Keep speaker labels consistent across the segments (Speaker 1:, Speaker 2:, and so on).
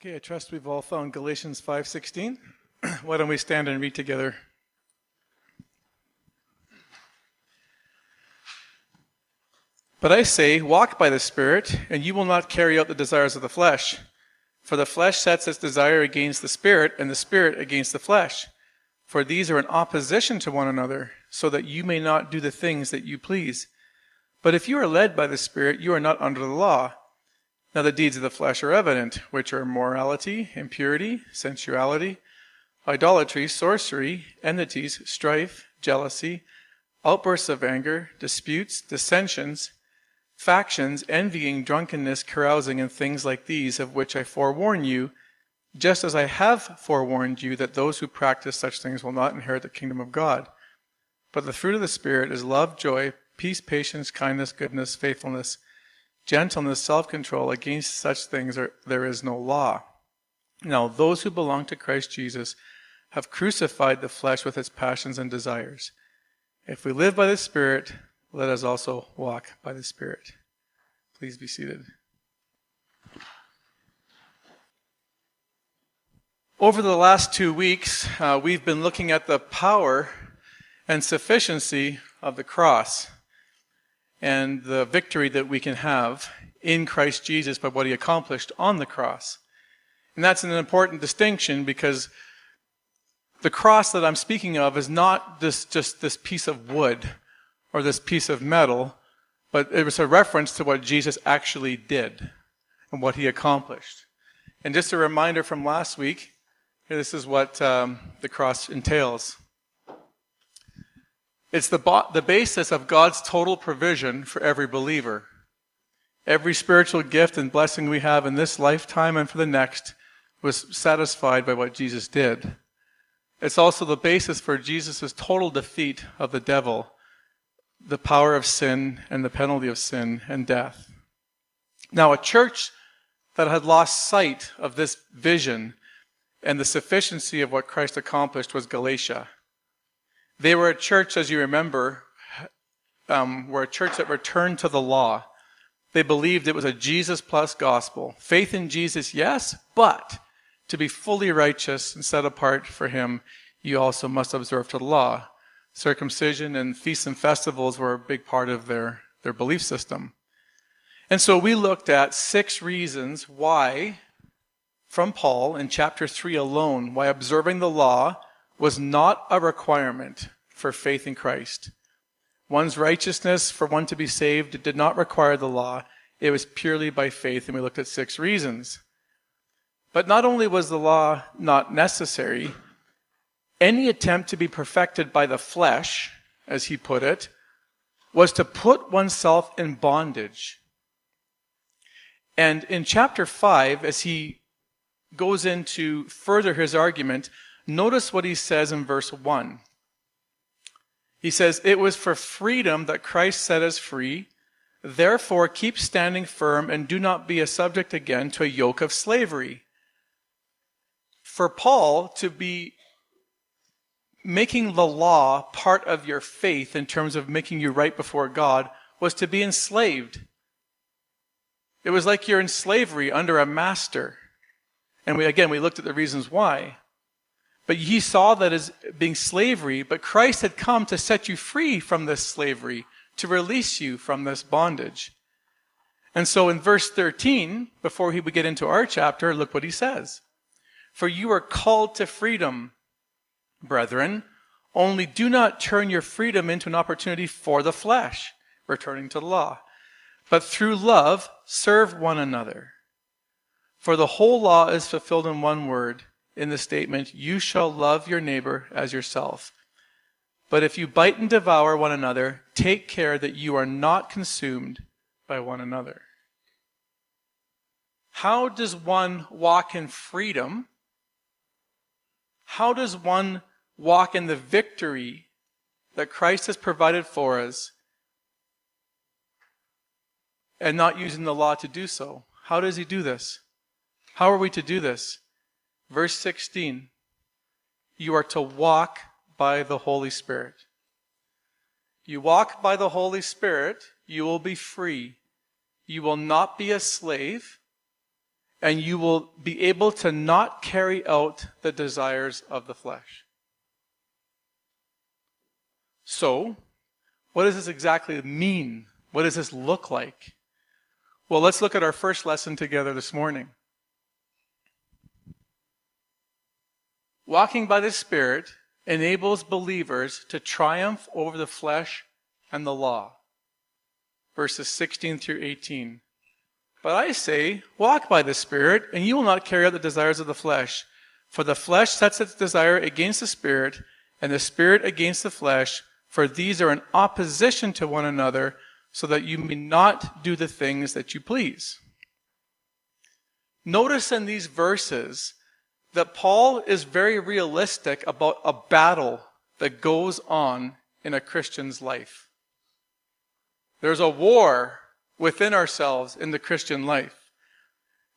Speaker 1: Okay, I trust we've all found Galatians 5:16. Why don't we stand and read together? But I say, walk by the Spirit, and you will not carry out the desires of the flesh. For the flesh sets its desire against the Spirit, and the Spirit against the flesh. For these are in opposition to one another, so that you may not do the things that you please. But if you are led by the Spirit, you are not under the law. Now the deeds of the flesh are evident, which are morality, impurity, sensuality, idolatry, sorcery, enmities, strife, jealousy, outbursts of anger, disputes, dissensions, factions, envying, drunkenness, carousing, and things like these, of which I forewarn you, just as I have forewarned you that those who practice such things will not inherit the kingdom of God. But the fruit of the Spirit is love, joy, peace, patience, kindness, goodness, faithfulness, gentleness, self control. Against such things are, there is no law. Now, those who belong to Christ Jesus have crucified the flesh with its passions and desires. If we live by the Spirit, let us also walk by the Spirit. Please be seated. Over the last two weeks, uh, we've been looking at the power and sufficiency of the cross and the victory that we can have in Christ Jesus by what he accomplished on the cross. And that's an important distinction because the cross that I'm speaking of is not this, just this piece of wood or this piece of metal, but it was a reference to what Jesus actually did and what he accomplished. And just a reminder from last week, this is what um, the cross entails. It's the, bo- the basis of God's total provision for every believer. Every spiritual gift and blessing we have in this lifetime and for the next was satisfied by what Jesus did. It's also the basis for Jesus' total defeat of the devil the power of sin and the penalty of sin and death. Now, a church that had lost sight of this vision and the sufficiency of what Christ accomplished was Galatia. They were a church, as you remember, um, were a church that returned to the law. They believed it was a Jesus plus gospel. Faith in Jesus, yes, but to be fully righteous and set apart for Him, you also must observe to the law circumcision and feasts and festivals were a big part of their, their belief system. And so we looked at six reasons why, from Paul in chapter 3 alone, why observing the law was not a requirement for faith in Christ. One's righteousness for one to be saved did not require the law. It was purely by faith, and we looked at six reasons. But not only was the law not necessary, any attempt to be perfected by the flesh, as he put it, was to put oneself in bondage. And in chapter 5, as he goes into further his argument, notice what he says in verse 1. He says, It was for freedom that Christ set us free. Therefore, keep standing firm and do not be a subject again to a yoke of slavery. For Paul to be making the law part of your faith in terms of making you right before God was to be enslaved. It was like you're in slavery under a master. And we, again, we looked at the reasons why. But he saw that as being slavery, but Christ had come to set you free from this slavery, to release you from this bondage. And so in verse 13, before he would get into our chapter, look what he says. For you are called to freedom brethren, only do not turn your freedom into an opportunity for the flesh, returning to the law, but through love serve one another. For the whole law is fulfilled in one word, in the statement, You shall love your neighbor as yourself. But if you bite and devour one another, take care that you are not consumed by one another. How does one walk in freedom? How does one walk in the victory that Christ has provided for us and not using the law to do so. How does he do this? How are we to do this? Verse 16 You are to walk by the Holy Spirit. You walk by the Holy Spirit, you will be free. You will not be a slave, and you will be able to not carry out the desires of the flesh. So, what does this exactly mean? What does this look like? Well, let's look at our first lesson together this morning. Walking by the Spirit enables believers to triumph over the flesh and the law. Verses 16 through 18. But I say, walk by the Spirit, and you will not carry out the desires of the flesh. For the flesh sets its desire against the Spirit, and the Spirit against the flesh, for these are in opposition to one another, so that you may not do the things that you please. Notice in these verses that Paul is very realistic about a battle that goes on in a Christian's life. There's a war within ourselves in the Christian life.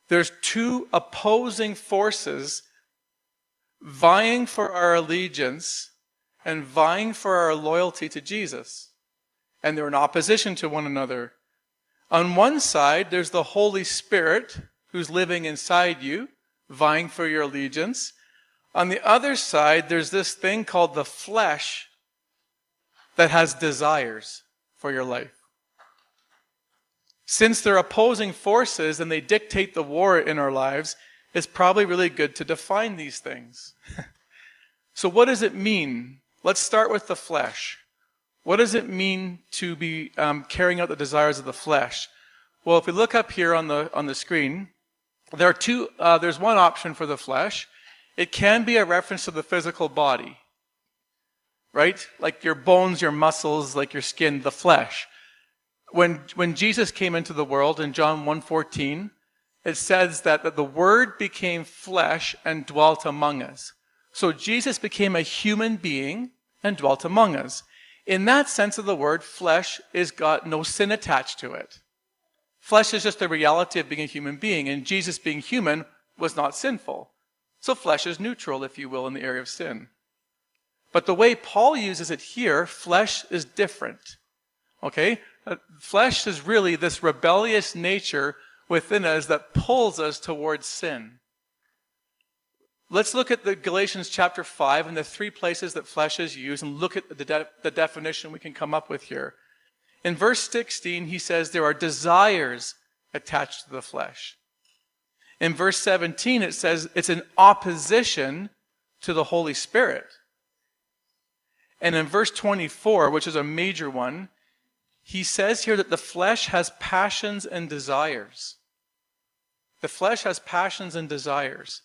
Speaker 1: There's two opposing forces vying for our allegiance and vying for our loyalty to Jesus. And they're in opposition to one another. On one side, there's the Holy Spirit who's living inside you, vying for your allegiance. On the other side, there's this thing called the flesh that has desires for your life. Since they're opposing forces and they dictate the war in our lives, it's probably really good to define these things. so, what does it mean? Let's start with the flesh. What does it mean to be um, carrying out the desires of the flesh? Well, if we look up here on the on the screen, there are two. Uh, there's one option for the flesh. It can be a reference to the physical body, right? Like your bones, your muscles, like your skin, the flesh when, when Jesus came into the world in John 1.14, it says that, that the Word became flesh and dwelt among us. So Jesus became a human being and dwelt among us. In that sense of the word, flesh is got no sin attached to it. Flesh is just the reality of being a human being, and Jesus being human was not sinful. So flesh is neutral, if you will, in the area of sin. But the way Paul uses it here, flesh is different. Okay? Uh, flesh is really this rebellious nature within us that pulls us towards sin. Let's look at the Galatians chapter 5 and the three places that flesh is used and look at the, de- the definition we can come up with here. In verse 16, he says there are desires attached to the flesh. In verse 17, it says it's an opposition to the Holy Spirit. And in verse 24, which is a major one, he says here that the flesh has passions and desires. The flesh has passions and desires.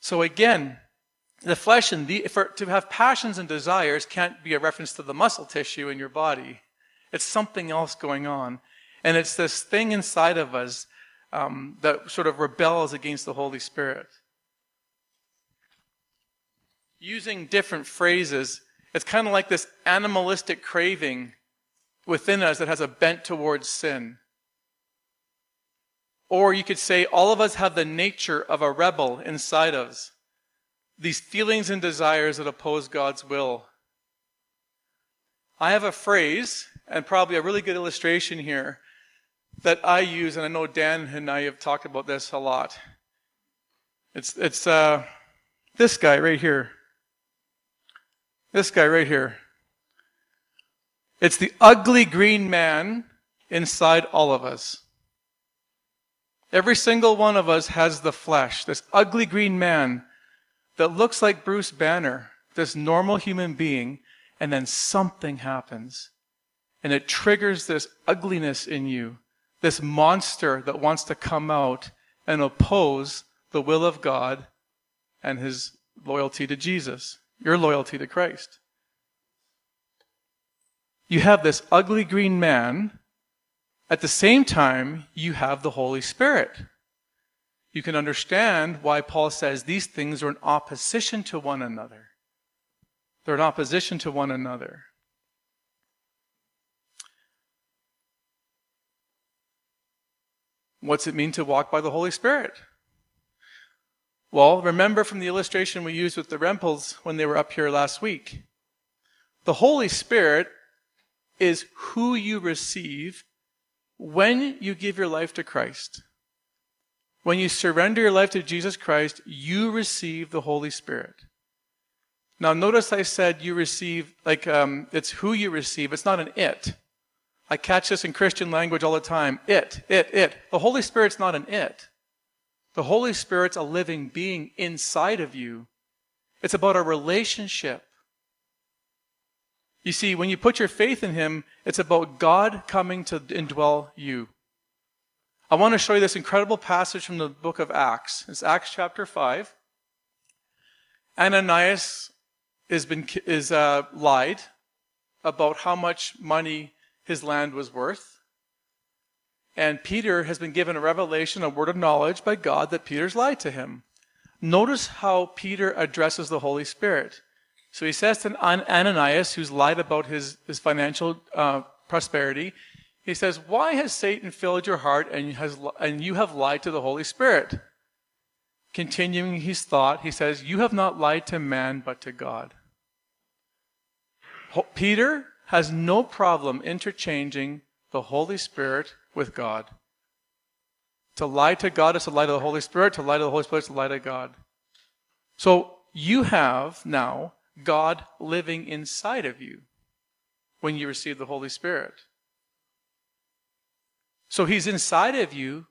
Speaker 1: So again, the flesh and the, for, to have passions and desires can't be a reference to the muscle tissue in your body. It's something else going on. And it's this thing inside of us um, that sort of rebels against the Holy Spirit. Using different phrases, it's kind of like this animalistic craving within us that has a bent towards sin. Or you could say all of us have the nature of a rebel inside us. These feelings and desires that oppose God's will. I have a phrase, and probably a really good illustration here, that I use, and I know Dan and I have talked about this a lot. It's, it's uh, this guy right here. This guy right here. It's the ugly green man inside all of us. Every single one of us has the flesh, this ugly green man that looks like Bruce Banner, this normal human being, and then something happens. And it triggers this ugliness in you, this monster that wants to come out and oppose the will of God and his loyalty to Jesus, your loyalty to Christ you have this ugly green man. At the same time, you have the Holy Spirit. You can understand why Paul says these things are in opposition to one another. They're in opposition to one another. What's it mean to walk by the Holy Spirit? Well, remember from the illustration we used with the Rempels when they were up here last week. The Holy Spirit is who you receive when you give your life to Christ. When you surrender your life to Jesus Christ, you receive the Holy Spirit. Now, notice I said you receive, like, um, it's who you receive, it's not an it. I catch this in Christian language all the time. It, it, it. The Holy Spirit's not an it. The Holy Spirit's a living being inside of you. It's about a relationship. You see, when you put your faith in Him, it's about God coming to indwell you. I want to show you this incredible passage from the book of Acts. It's Acts chapter 5. Ananias has been is uh, lied about how much money his land was worth. And Peter has been given a revelation, a word of knowledge by God that Peter's lied to him. Notice how Peter addresses the Holy Spirit. So he says to Ananias, who's lied about his, his financial uh, prosperity, he says, Why has Satan filled your heart and, has, and you have lied to the Holy Spirit? Continuing his thought, he says, You have not lied to man, but to God. Peter has no problem interchanging the Holy Spirit with God. To lie to God is to lie to the Holy Spirit. To lie to the Holy Spirit is to lie to God. So you have now God living inside of you when you receive the Holy Spirit. So he's inside of you,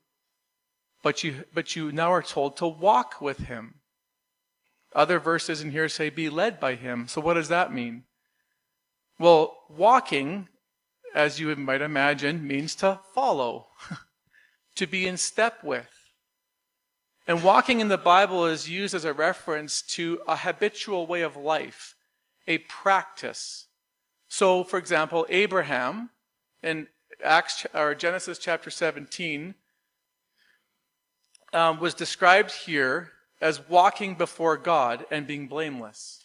Speaker 1: but you, but you now are told to walk with him. Other verses in here say be led by him. So what does that mean? Well, walking, as you might imagine, means to follow, to be in step with. And walking in the Bible is used as a reference to a habitual way of life, a practice. So, for example, Abraham in Acts or Genesis chapter 17 um, was described here as walking before God and being blameless.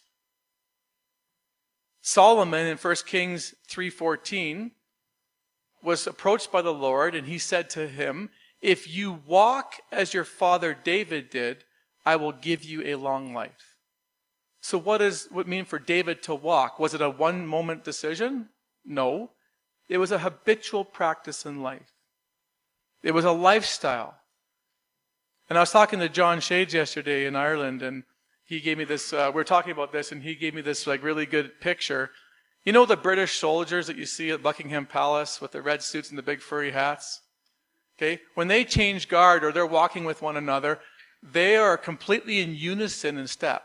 Speaker 1: Solomon in 1 Kings 3:14 was approached by the Lord and he said to him, if you walk as your father David did, I will give you a long life. So what does it mean for David to walk? Was it a one moment decision? No. It was a habitual practice in life. It was a lifestyle. And I was talking to John Shades yesterday in Ireland, and he gave me this, uh, we were talking about this, and he gave me this like really good picture. You know the British soldiers that you see at Buckingham Palace with the red suits and the big furry hats? Okay? When they change guard or they're walking with one another, they are completely in unison in step.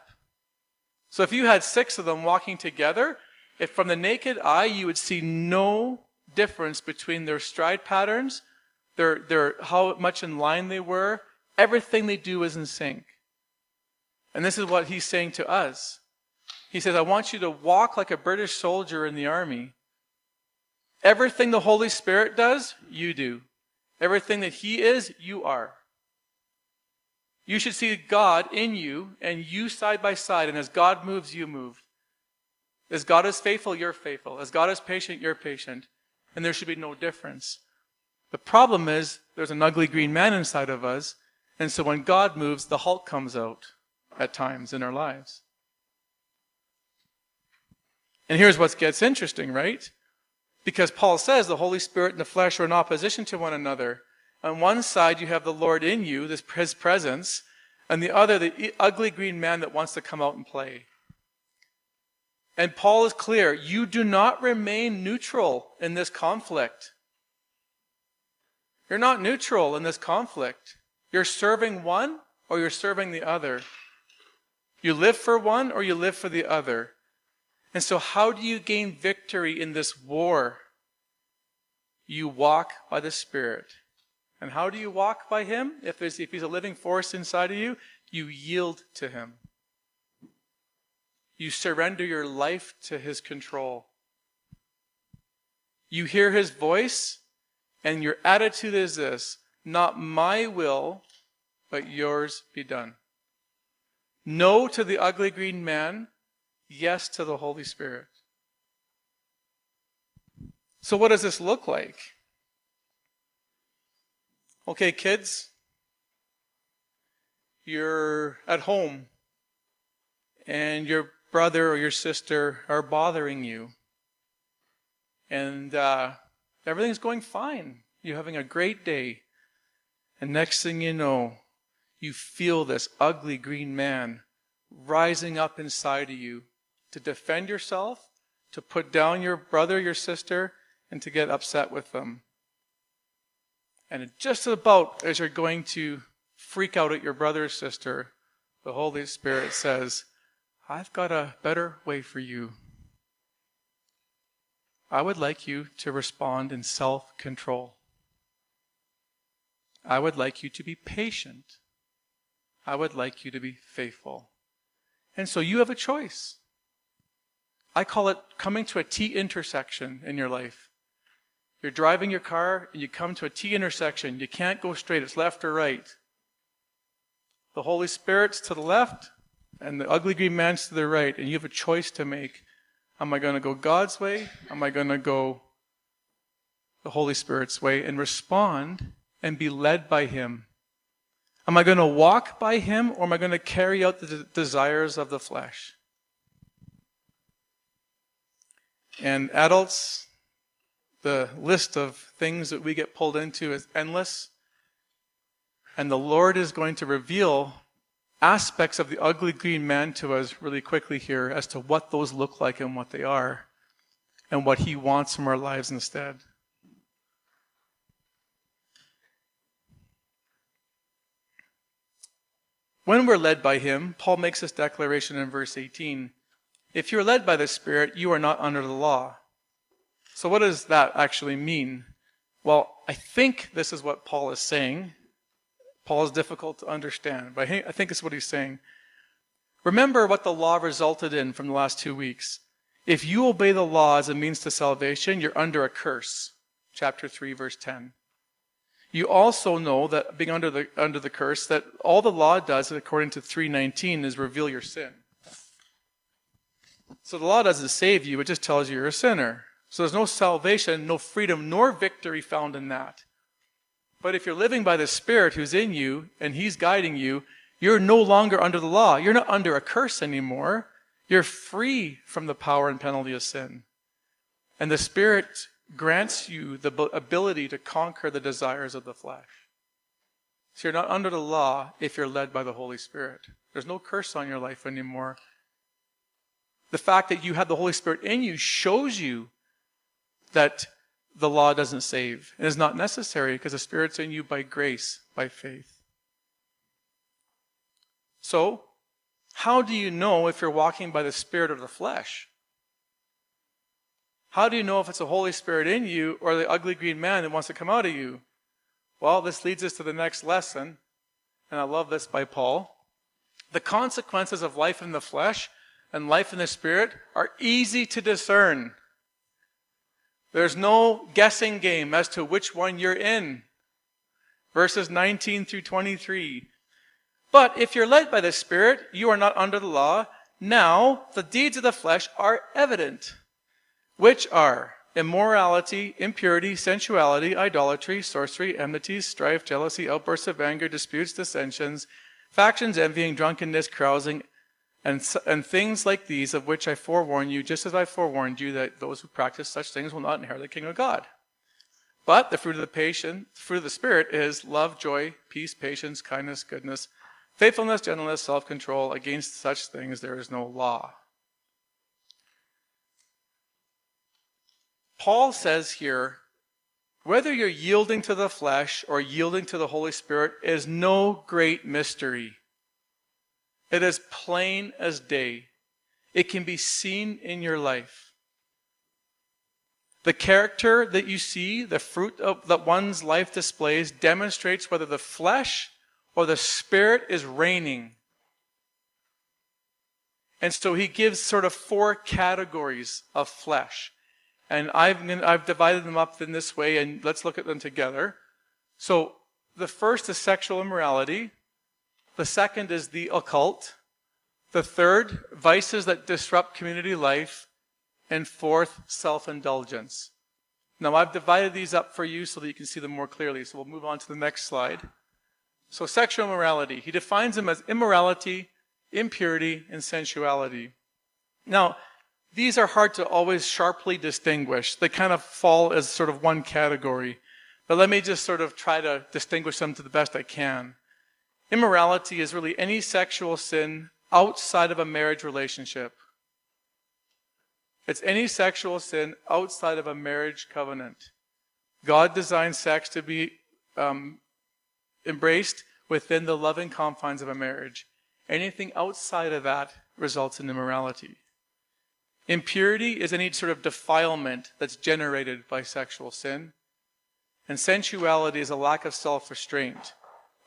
Speaker 1: So if you had six of them walking together, if from the naked eye you would see no difference between their stride patterns, their, their how much in line they were, everything they do is in sync. And this is what he's saying to us. He says, I want you to walk like a British soldier in the army. Everything the Holy Spirit does, you do. Everything that He is, you are. You should see God in you and you side by side. And as God moves, you move. As God is faithful, you're faithful. As God is patient, you're patient. And there should be no difference. The problem is there's an ugly green man inside of us. And so when God moves, the Hulk comes out at times in our lives. And here's what gets interesting, right? Because Paul says the Holy Spirit and the flesh are in opposition to one another. On one side, you have the Lord in you, this, his presence, and the other, the ugly green man that wants to come out and play. And Paul is clear you do not remain neutral in this conflict. You're not neutral in this conflict. You're serving one or you're serving the other. You live for one or you live for the other. And so, how do you gain victory in this war? You walk by the Spirit. And how do you walk by Him? If, if He's a living force inside of you, you yield to Him. You surrender your life to His control. You hear His voice, and your attitude is this not my will, but yours be done. No to the ugly green man yes to the Holy Spirit. So, what does this look like? Okay, kids, you're at home and your brother or your sister are bothering you, and uh, everything's going fine. You're having a great day. And next thing you know, you feel this ugly green man rising up inside of you to defend yourself, to put down your brother, your sister, and to get upset with them. And just about as you're going to freak out at your brother or sister, the Holy Spirit says, I've got a better way for you. I would like you to respond in self control. I would like you to be patient. I would like you to be faithful. And so you have a choice. I call it coming to a T intersection in your life. You're driving your car and you come to a T intersection. You can't go straight, it's left or right. The Holy Spirit's to the left and the ugly green man's to the right, and you have a choice to make. Am I going to go God's way? Am I going to go the Holy Spirit's way and respond and be led by Him? Am I going to walk by Him or am I going to carry out the desires of the flesh? And adults, the list of things that we get pulled into is endless. And the Lord is going to reveal aspects of the ugly green man to us really quickly here as to what those look like and what they are, and what He wants from our lives instead. When we're led by Him, Paul makes this declaration in verse 18 If you're led by the Spirit, you are not under the law. So, what does that actually mean? Well, I think this is what Paul is saying. Paul is difficult to understand, but I think it's what he's saying. Remember what the law resulted in from the last two weeks. If you obey the law as a means to salvation, you're under a curse. Chapter 3, verse 10. You also know that being under the, under the curse, that all the law does, according to 319, is reveal your sin. So the law doesn't save you, it just tells you you're a sinner. So there's no salvation, no freedom, nor victory found in that. But if you're living by the Spirit who's in you and He's guiding you, you're no longer under the law. You're not under a curse anymore. You're free from the power and penalty of sin. And the Spirit grants you the ability to conquer the desires of the flesh. So you're not under the law if you're led by the Holy Spirit. There's no curse on your life anymore. The fact that you have the Holy Spirit in you shows you that the law doesn't save and is not necessary because the Spirit's in you by grace, by faith. So, how do you know if you're walking by the Spirit or the flesh? How do you know if it's the Holy Spirit in you or the ugly green man that wants to come out of you? Well, this leads us to the next lesson, and I love this by Paul. The consequences of life in the flesh and life in the Spirit are easy to discern. There's no guessing game as to which one you're in. Verses 19 through 23. But if you're led by the Spirit, you are not under the law. Now the deeds of the flesh are evident, which are immorality, impurity, sensuality, idolatry, sorcery, enmities, strife, jealousy, outbursts of anger, disputes, dissensions, factions, envying, drunkenness, carousing, and, and things like these, of which I forewarn you, just as I forewarned you, that those who practice such things will not inherit the kingdom of God. But the fruit of the patient, the fruit of the Spirit is love, joy, peace, patience, kindness, goodness, faithfulness, gentleness, self control. Against such things there is no law. Paul says here whether you're yielding to the flesh or yielding to the Holy Spirit is no great mystery. It is plain as day. It can be seen in your life. The character that you see, the fruit of, that one's life displays, demonstrates whether the flesh or the spirit is reigning. And so he gives sort of four categories of flesh. And I've, I've divided them up in this way, and let's look at them together. So the first is sexual immorality. The second is the occult. The third, vices that disrupt community life. And fourth, self indulgence. Now, I've divided these up for you so that you can see them more clearly. So we'll move on to the next slide. So, sexual immorality. He defines them as immorality, impurity, and sensuality. Now, these are hard to always sharply distinguish. They kind of fall as sort of one category. But let me just sort of try to distinguish them to the best I can. Immorality is really any sexual sin outside of a marriage relationship. It's any sexual sin outside of a marriage covenant. God designed sex to be um, embraced within the loving confines of a marriage. Anything outside of that results in immorality. Impurity is any sort of defilement that's generated by sexual sin. And sensuality is a lack of self restraint.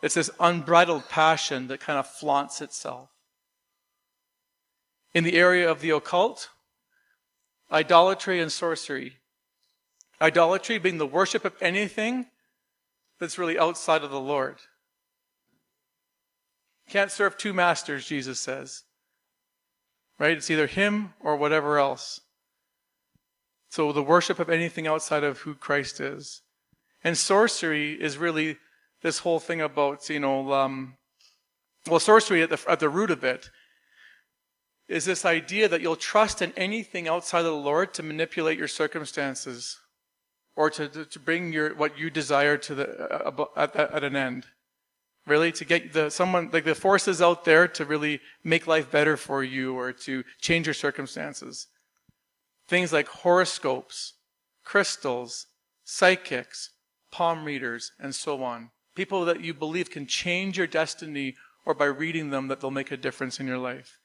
Speaker 1: It's this unbridled passion that kind of flaunts itself. In the area of the occult, idolatry and sorcery. Idolatry being the worship of anything that's really outside of the Lord. Can't serve two masters, Jesus says. Right? It's either him or whatever else. So the worship of anything outside of who Christ is. And sorcery is really this whole thing about, you know, um, well, sorcery at the, at the root of it is this idea that you'll trust in anything outside of the Lord to manipulate your circumstances or to, to bring your, what you desire to the, uh, at, at an end. Really, to get the someone like the forces out there to really make life better for you or to change your circumstances. Things like horoscopes, crystals, psychics, palm readers, and so on. People that you believe can change your destiny or by reading them that they'll make a difference in your life,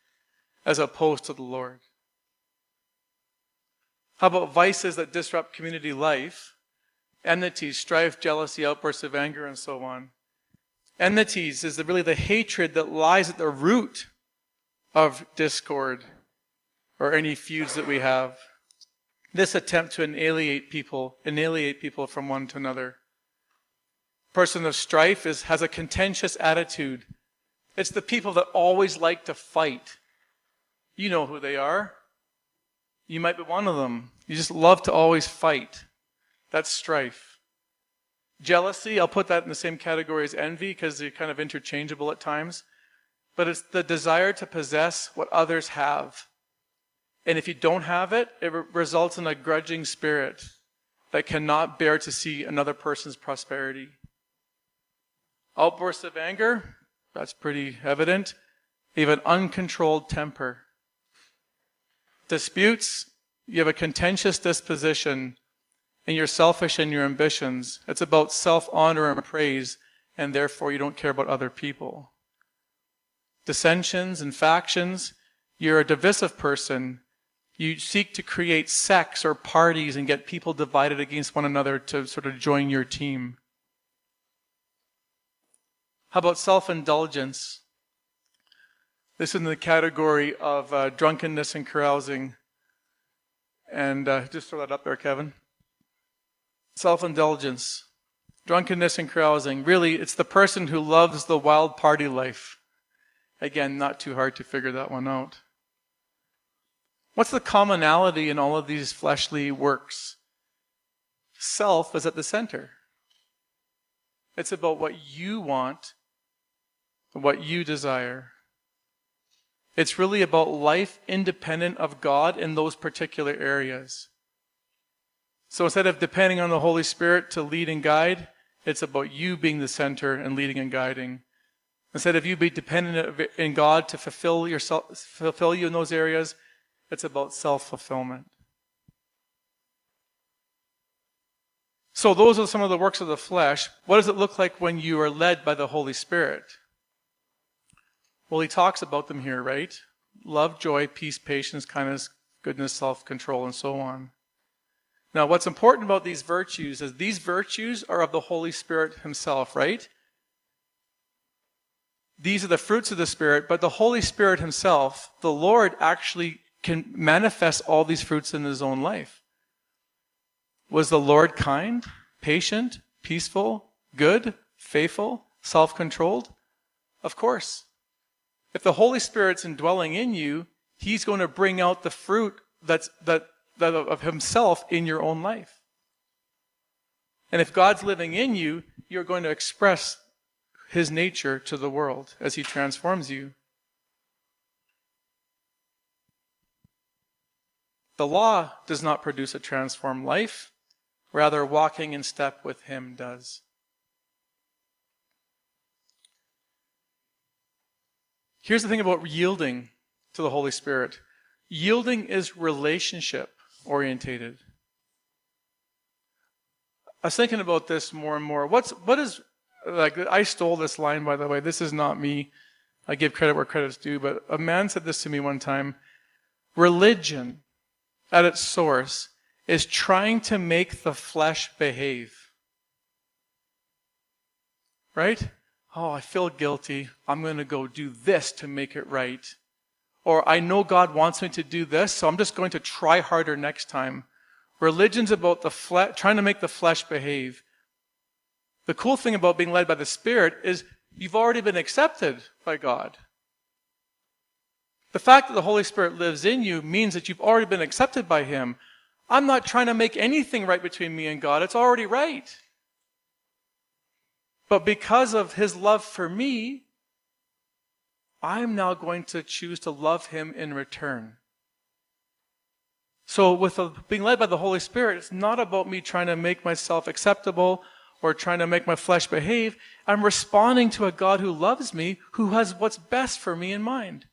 Speaker 1: as opposed to the Lord. How about vices that disrupt community life? Enmity, strife, jealousy, outbursts of anger, and so on. Enmities is really the hatred that lies at the root of discord or any feuds that we have. This attempt to annihilate people, annihilate people from one to another. Person of strife is, has a contentious attitude. It's the people that always like to fight. You know who they are. You might be one of them. You just love to always fight. That's strife. Jealousy, I'll put that in the same category as envy because they're kind of interchangeable at times. But it's the desire to possess what others have. And if you don't have it, it re- results in a grudging spirit that cannot bear to see another person's prosperity. Outbursts of anger, that's pretty evident. You have an uncontrolled temper. Disputes, you have a contentious disposition and you're selfish in your ambitions. It's about self honor and praise, and therefore you don't care about other people. Dissensions and factions, you're a divisive person. You seek to create sects or parties and get people divided against one another to sort of join your team. How about self indulgence? This is in the category of uh, drunkenness and carousing. And uh, just throw that up there, Kevin self indulgence, drunkenness, and carousing. Really, it's the person who loves the wild party life. Again, not too hard to figure that one out. What's the commonality in all of these fleshly works? Self is at the center. It's about what you want, what you desire. It's really about life independent of God in those particular areas. So instead of depending on the Holy Spirit to lead and guide, it's about you being the center and leading and guiding. Instead of you being dependent in God to fulfill yourself, fulfill you in those areas, it's about self-fulfillment. So those are some of the works of the flesh. What does it look like when you are led by the Holy Spirit? Well, he talks about them here, right? Love, joy, peace, patience, kindness, goodness, self-control, and so on. Now, what's important about these virtues is these virtues are of the Holy Spirit Himself, right? These are the fruits of the Spirit, but the Holy Spirit Himself, the Lord, actually can manifest all these fruits in His own life. Was the Lord kind, patient, peaceful, good, faithful, self controlled? Of course. If the Holy Spirit's indwelling in you, He's going to bring out the fruit that's, that that of himself in your own life. And if God's living in you, you're going to express his nature to the world as he transforms you. The law does not produce a transformed life, rather, walking in step with him does. Here's the thing about yielding to the Holy Spirit yielding is relationship orientated. I was thinking about this more and more. What's what is like I stole this line by the way. This is not me. I give credit where credit's due, but a man said this to me one time. Religion at its source is trying to make the flesh behave. Right? Oh, I feel guilty. I'm going to go do this to make it right. Or I know God wants me to do this, so I'm just going to try harder next time. Religion's about the flesh, trying to make the flesh behave. The cool thing about being led by the Spirit is you've already been accepted by God. The fact that the Holy Spirit lives in you means that you've already been accepted by Him. I'm not trying to make anything right between me and God. It's already right. But because of His love for me, I'm now going to choose to love Him in return. So, with the, being led by the Holy Spirit, it's not about me trying to make myself acceptable or trying to make my flesh behave. I'm responding to a God who loves me, who has what's best for me in mind.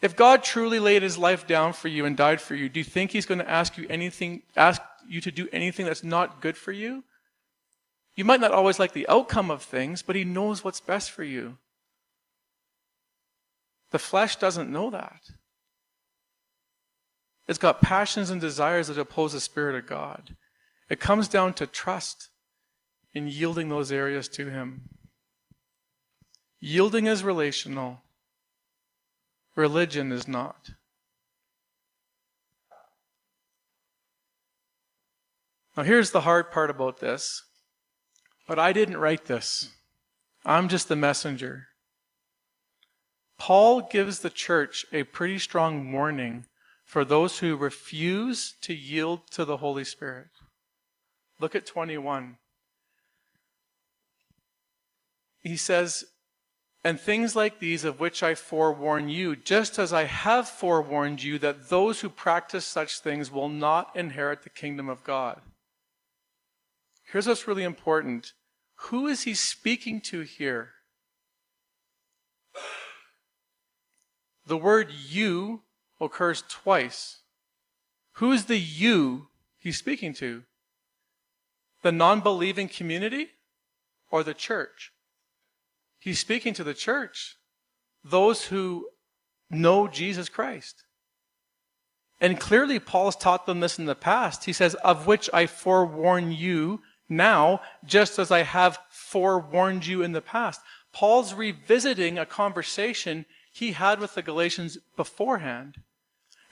Speaker 1: If God truly laid his life down for you and died for you, do you think he's going to ask you anything, ask you to do anything that's not good for you? You might not always like the outcome of things, but he knows what's best for you. The flesh doesn't know that. It's got passions and desires that oppose the Spirit of God. It comes down to trust in yielding those areas to Him. Yielding is relational, religion is not. Now, here's the hard part about this. But I didn't write this, I'm just the messenger. Paul gives the church a pretty strong warning for those who refuse to yield to the Holy Spirit. Look at 21. He says, And things like these of which I forewarn you, just as I have forewarned you that those who practice such things will not inherit the kingdom of God. Here's what's really important. Who is he speaking to here? The word you occurs twice. Who is the you he's speaking to? The non believing community or the church? He's speaking to the church, those who know Jesus Christ. And clearly, Paul's taught them this in the past. He says, Of which I forewarn you now, just as I have forewarned you in the past. Paul's revisiting a conversation he had with the Galatians beforehand.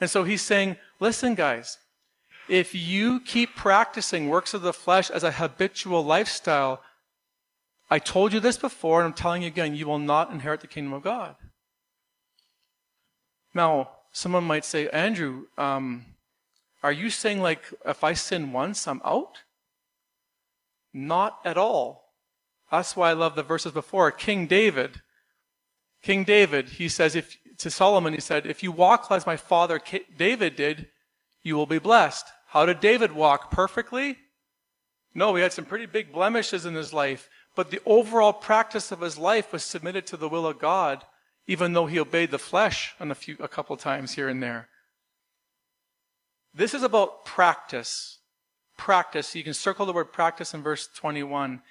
Speaker 1: And so he's saying, listen, guys, if you keep practicing works of the flesh as a habitual lifestyle, I told you this before, and I'm telling you again, you will not inherit the kingdom of God. Now, someone might say, Andrew, um, are you saying like if I sin once, I'm out? Not at all. That's why I love the verses before. King David, King David, he says, if to Solomon, he said, If you walk as my father David did, you will be blessed. How did David walk? Perfectly? No, he had some pretty big blemishes in his life, but the overall practice of his life was submitted to the will of God, even though he obeyed the flesh on a few a couple times here and there. This is about practice. Practice. You can circle the word practice in verse 21.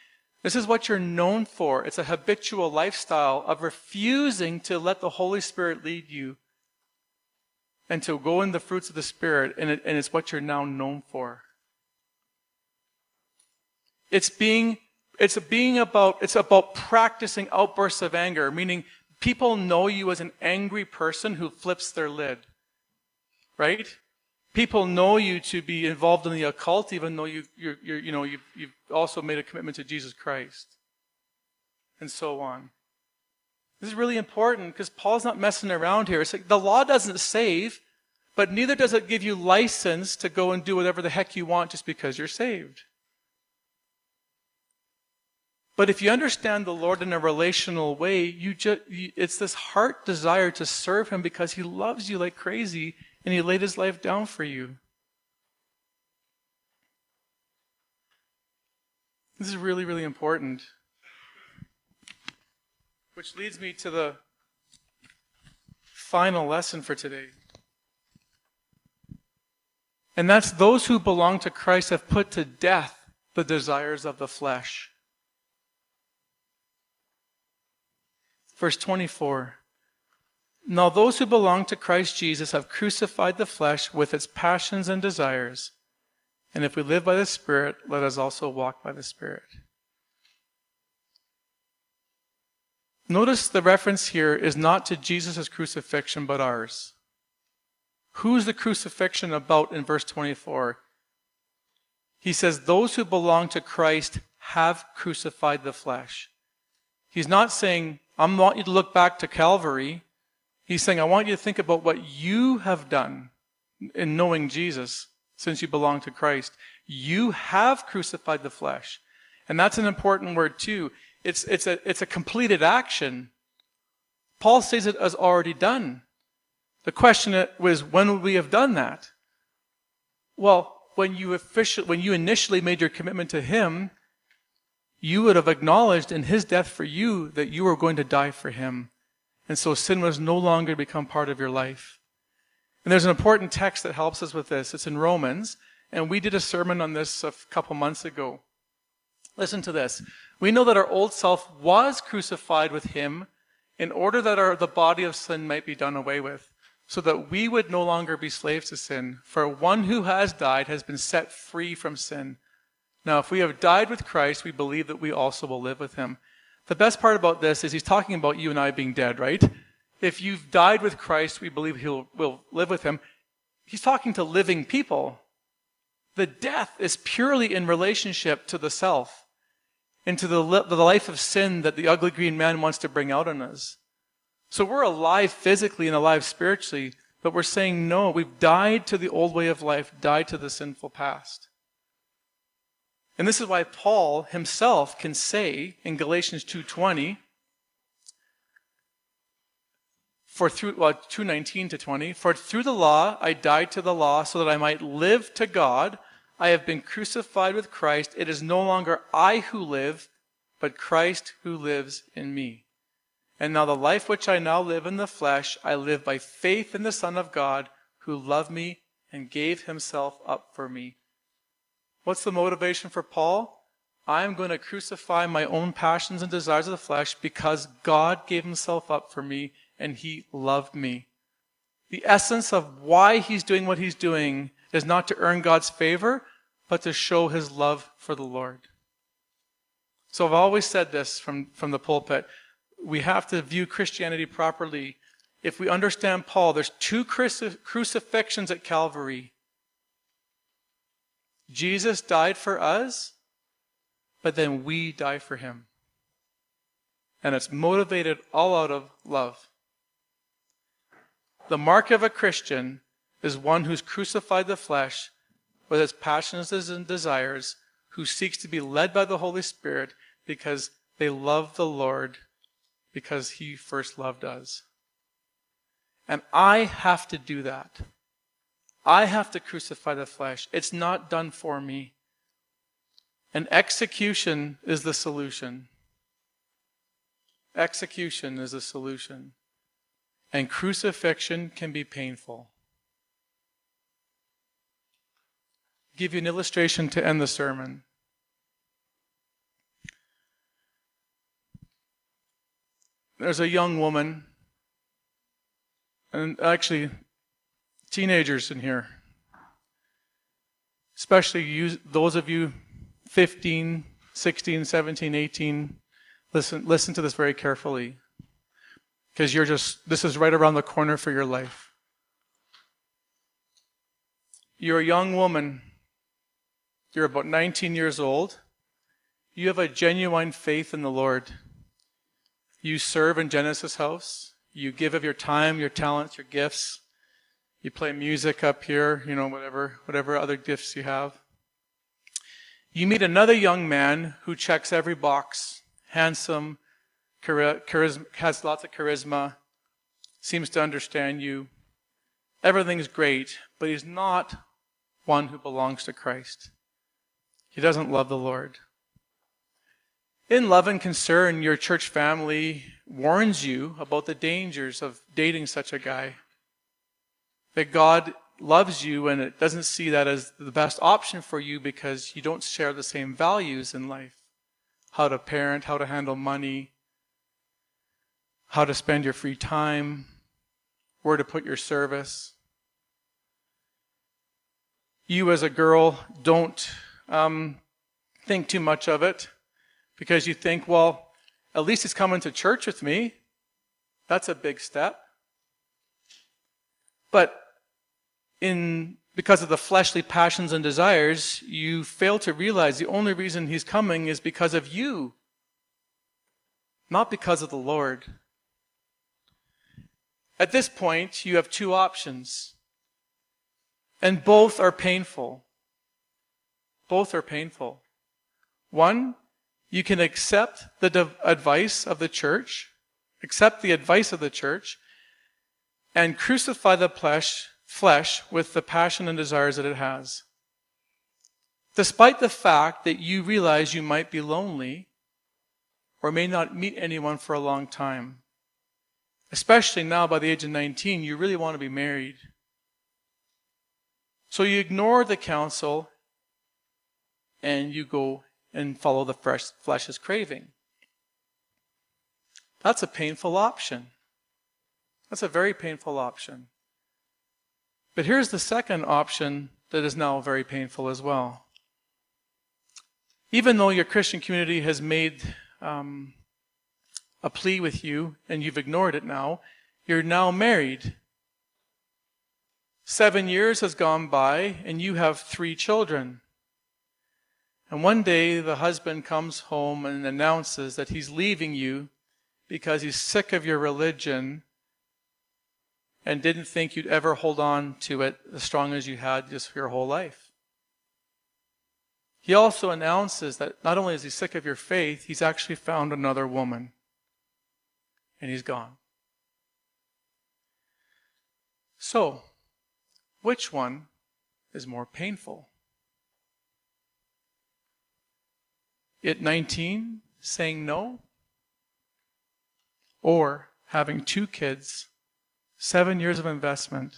Speaker 1: This is what you're known for. It's a habitual lifestyle of refusing to let the Holy Spirit lead you and to go in the fruits of the Spirit, and, it, and it's what you're now known for. It's being, it's being about, it's about practicing outbursts of anger, meaning people know you as an angry person who flips their lid. Right? People know you to be involved in the occult, even though you, you're, you're, you know, you've, you've also made a commitment to Jesus Christ, and so on. This is really important because Paul's not messing around here. It's like the law doesn't save, but neither does it give you license to go and do whatever the heck you want just because you're saved. But if you understand the Lord in a relational way, you just, it's this heart desire to serve Him because He loves you like crazy and he laid his life down for you. This is really, really important. Which leads me to the final lesson for today. And that's those who belong to Christ have put to death the desires of the flesh. Verse 24. Now those who belong to Christ Jesus have crucified the flesh with its passions and desires. And if we live by the Spirit, let us also walk by the Spirit. Notice the reference here is not to Jesus' crucifixion, but ours. Who's the crucifixion about in verse 24? He says, Those who belong to Christ have crucified the flesh. He's not saying, I want you to look back to Calvary. He's saying, I want you to think about what you have done in knowing Jesus since you belong to Christ. You have crucified the flesh. And that's an important word too. It's, it's, a, it's a completed action. Paul says it as already done. The question was, when would we have done that? Well, when you, officially, when you initially made your commitment to him, you would have acknowledged in his death for you that you were going to die for him. And so sin was no longer become part of your life. And there's an important text that helps us with this. It's in Romans, and we did a sermon on this a couple months ago. Listen to this. We know that our old self was crucified with him in order that our, the body of sin might be done away with, so that we would no longer be slaves to sin. For one who has died has been set free from sin. Now, if we have died with Christ, we believe that we also will live with him. The best part about this is he's talking about you and I being dead, right? If you've died with Christ, we believe he'll will live with him. He's talking to living people. The death is purely in relationship to the self into the, the life of sin that the ugly green man wants to bring out in us. So we're alive physically and alive spiritually, but we're saying no, we've died to the old way of life, died to the sinful past. And this is why Paul himself can say in Galatians 2:20 for through well 2:19 to 20 for through the law I died to the law so that I might live to God I have been crucified with Christ. It is no longer I who live, but Christ who lives in me. And now the life which I now live in the flesh, I live by faith in the Son of God who loved me and gave himself up for me. What's the motivation for Paul? I'm going to crucify my own passions and desires of the flesh because God gave himself up for me and he loved me. The essence of why he's doing what he's doing is not to earn God's favor, but to show his love for the Lord. So I've always said this from, from the pulpit. We have to view Christianity properly. If we understand Paul, there's two crucif- crucifixions at Calvary. Jesus died for us, but then we die for him. And it's motivated all out of love. The mark of a Christian is one who's crucified the flesh with its passions and desires, who seeks to be led by the Holy Spirit because they love the Lord because he first loved us. And I have to do that. I have to crucify the flesh. It's not done for me. And execution is the solution. Execution is the solution. And crucifixion can be painful. give you an illustration to end the sermon. There's a young woman, and actually, teenagers in here, especially you, those of you 15, 16, 17, 18, listen, listen to this very carefully. Because you're just, this is right around the corner for your life. You're a young woman you're about 19 years old. You have a genuine faith in the Lord. You serve in Genesis House. You give of your time, your talents, your gifts. You play music up here, you know, whatever, whatever other gifts you have. You meet another young man who checks every box, handsome, charisma, has lots of charisma, seems to understand you. Everything's great, but he's not one who belongs to Christ. He doesn't love the Lord. In love and concern, your church family warns you about the dangers of dating such a guy. That God loves you and it doesn't see that as the best option for you because you don't share the same values in life. How to parent, how to handle money, how to spend your free time, where to put your service. You, as a girl, don't um, think too much of it because you think, well, at least he's coming to church with me. That's a big step. But in because of the fleshly passions and desires, you fail to realize the only reason he's coming is because of you, not because of the Lord. At this point, you have two options, and both are painful. Both are painful. One, you can accept the advice of the church, accept the advice of the church, and crucify the flesh, flesh with the passion and desires that it has. Despite the fact that you realize you might be lonely or may not meet anyone for a long time. Especially now by the age of 19, you really want to be married. So you ignore the counsel and you go and follow the flesh's craving. That's a painful option. That's a very painful option. But here's the second option that is now very painful as well. Even though your Christian community has made um, a plea with you and you've ignored it now, you're now married. Seven years has gone by and you have three children. And one day the husband comes home and announces that he's leaving you because he's sick of your religion and didn't think you'd ever hold on to it as strong as you had just for your whole life. He also announces that not only is he sick of your faith, he's actually found another woman. And he's gone. So, which one is more painful? At 19, saying no? Or having two kids, seven years of investment,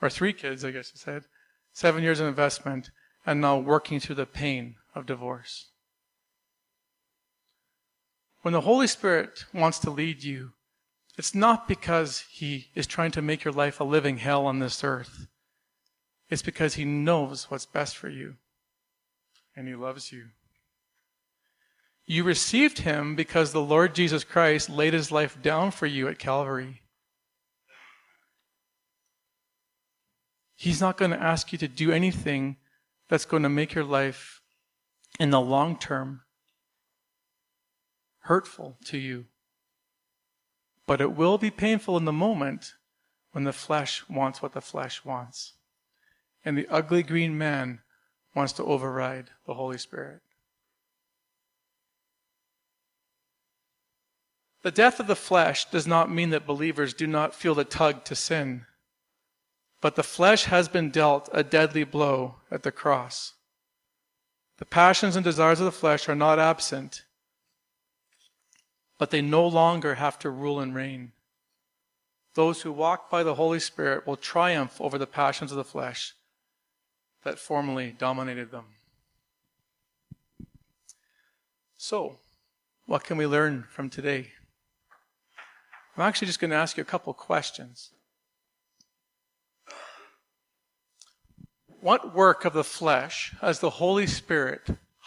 Speaker 1: or three kids, I guess you said, seven years of investment, and now working through the pain of divorce. When the Holy Spirit wants to lead you, it's not because He is trying to make your life a living hell on this earth. It's because He knows what's best for you, and He loves you. You received him because the Lord Jesus Christ laid his life down for you at Calvary. He's not going to ask you to do anything that's going to make your life in the long term hurtful to you. But it will be painful in the moment when the flesh wants what the flesh wants. And the ugly green man wants to override the Holy Spirit. The death of the flesh does not mean that believers do not feel the tug to sin. But the flesh has been dealt a deadly blow at the cross. The passions and desires of the flesh are not absent, but they no longer have to rule and reign. Those who walk by the Holy Spirit will triumph over the passions of the flesh that formerly dominated them. So, what can we learn from today? I'm actually just going to ask you a couple questions. What work of the flesh has the Holy Spirit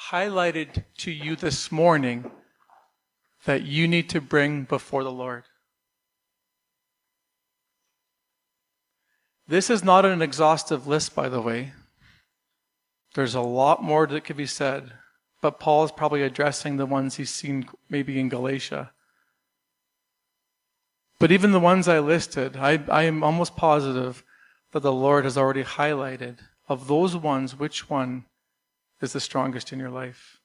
Speaker 1: highlighted to you this morning that you need to bring before the Lord? This is not an exhaustive list, by the way. There's a lot more that could be said, but Paul is probably addressing the ones he's seen maybe in Galatia. But even the ones I listed, I, I am almost positive that the Lord has already highlighted of those ones, which one is the strongest in your life.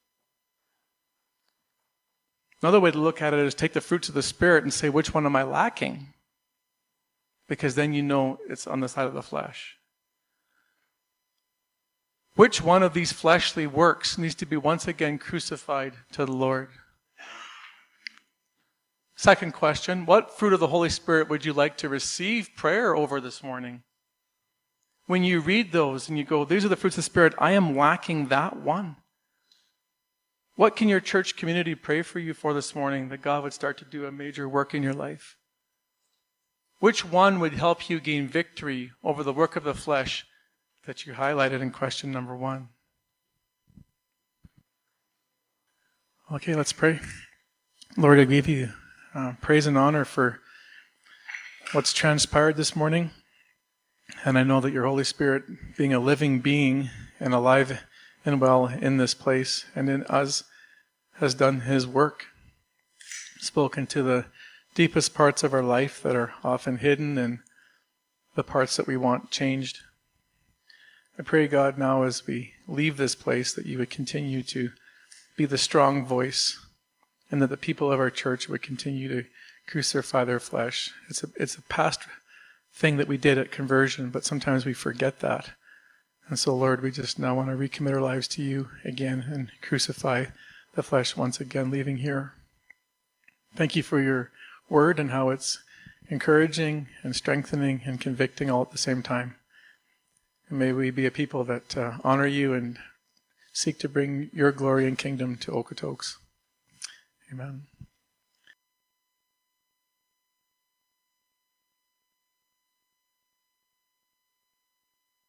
Speaker 1: Another way to look at it is take the fruits of the Spirit and say, which one am I lacking? Because then you know it's on the side of the flesh. Which one of these fleshly works needs to be once again crucified to the Lord? Second question What fruit of the Holy Spirit would you like to receive prayer over this morning? When you read those and you go, These are the fruits of the Spirit, I am lacking that one. What can your church community pray for you for this morning that God would start to do a major work in your life? Which one would help you gain victory over the work of the flesh that you highlighted in question number one? Okay, let's pray. Lord, I give you uh, praise and honor for what's transpired this morning. And I know that your Holy Spirit, being a living being and alive and well in this place and in us, has done his work, spoken to the deepest parts of our life that are often hidden and the parts that we want changed. I pray, God, now as we leave this place, that you would continue to be the strong voice and that the people of our church would continue to crucify their flesh. It's a, it's a past thing that we did at conversion, but sometimes we forget that. And so, Lord, we just now want to recommit our lives to you again and crucify the flesh once again, leaving here. Thank you for your word and how it's encouraging and strengthening and convicting all at the same time. And may we be a people that uh, honor you and seek to bring your glory and kingdom to Okotoks. Amen.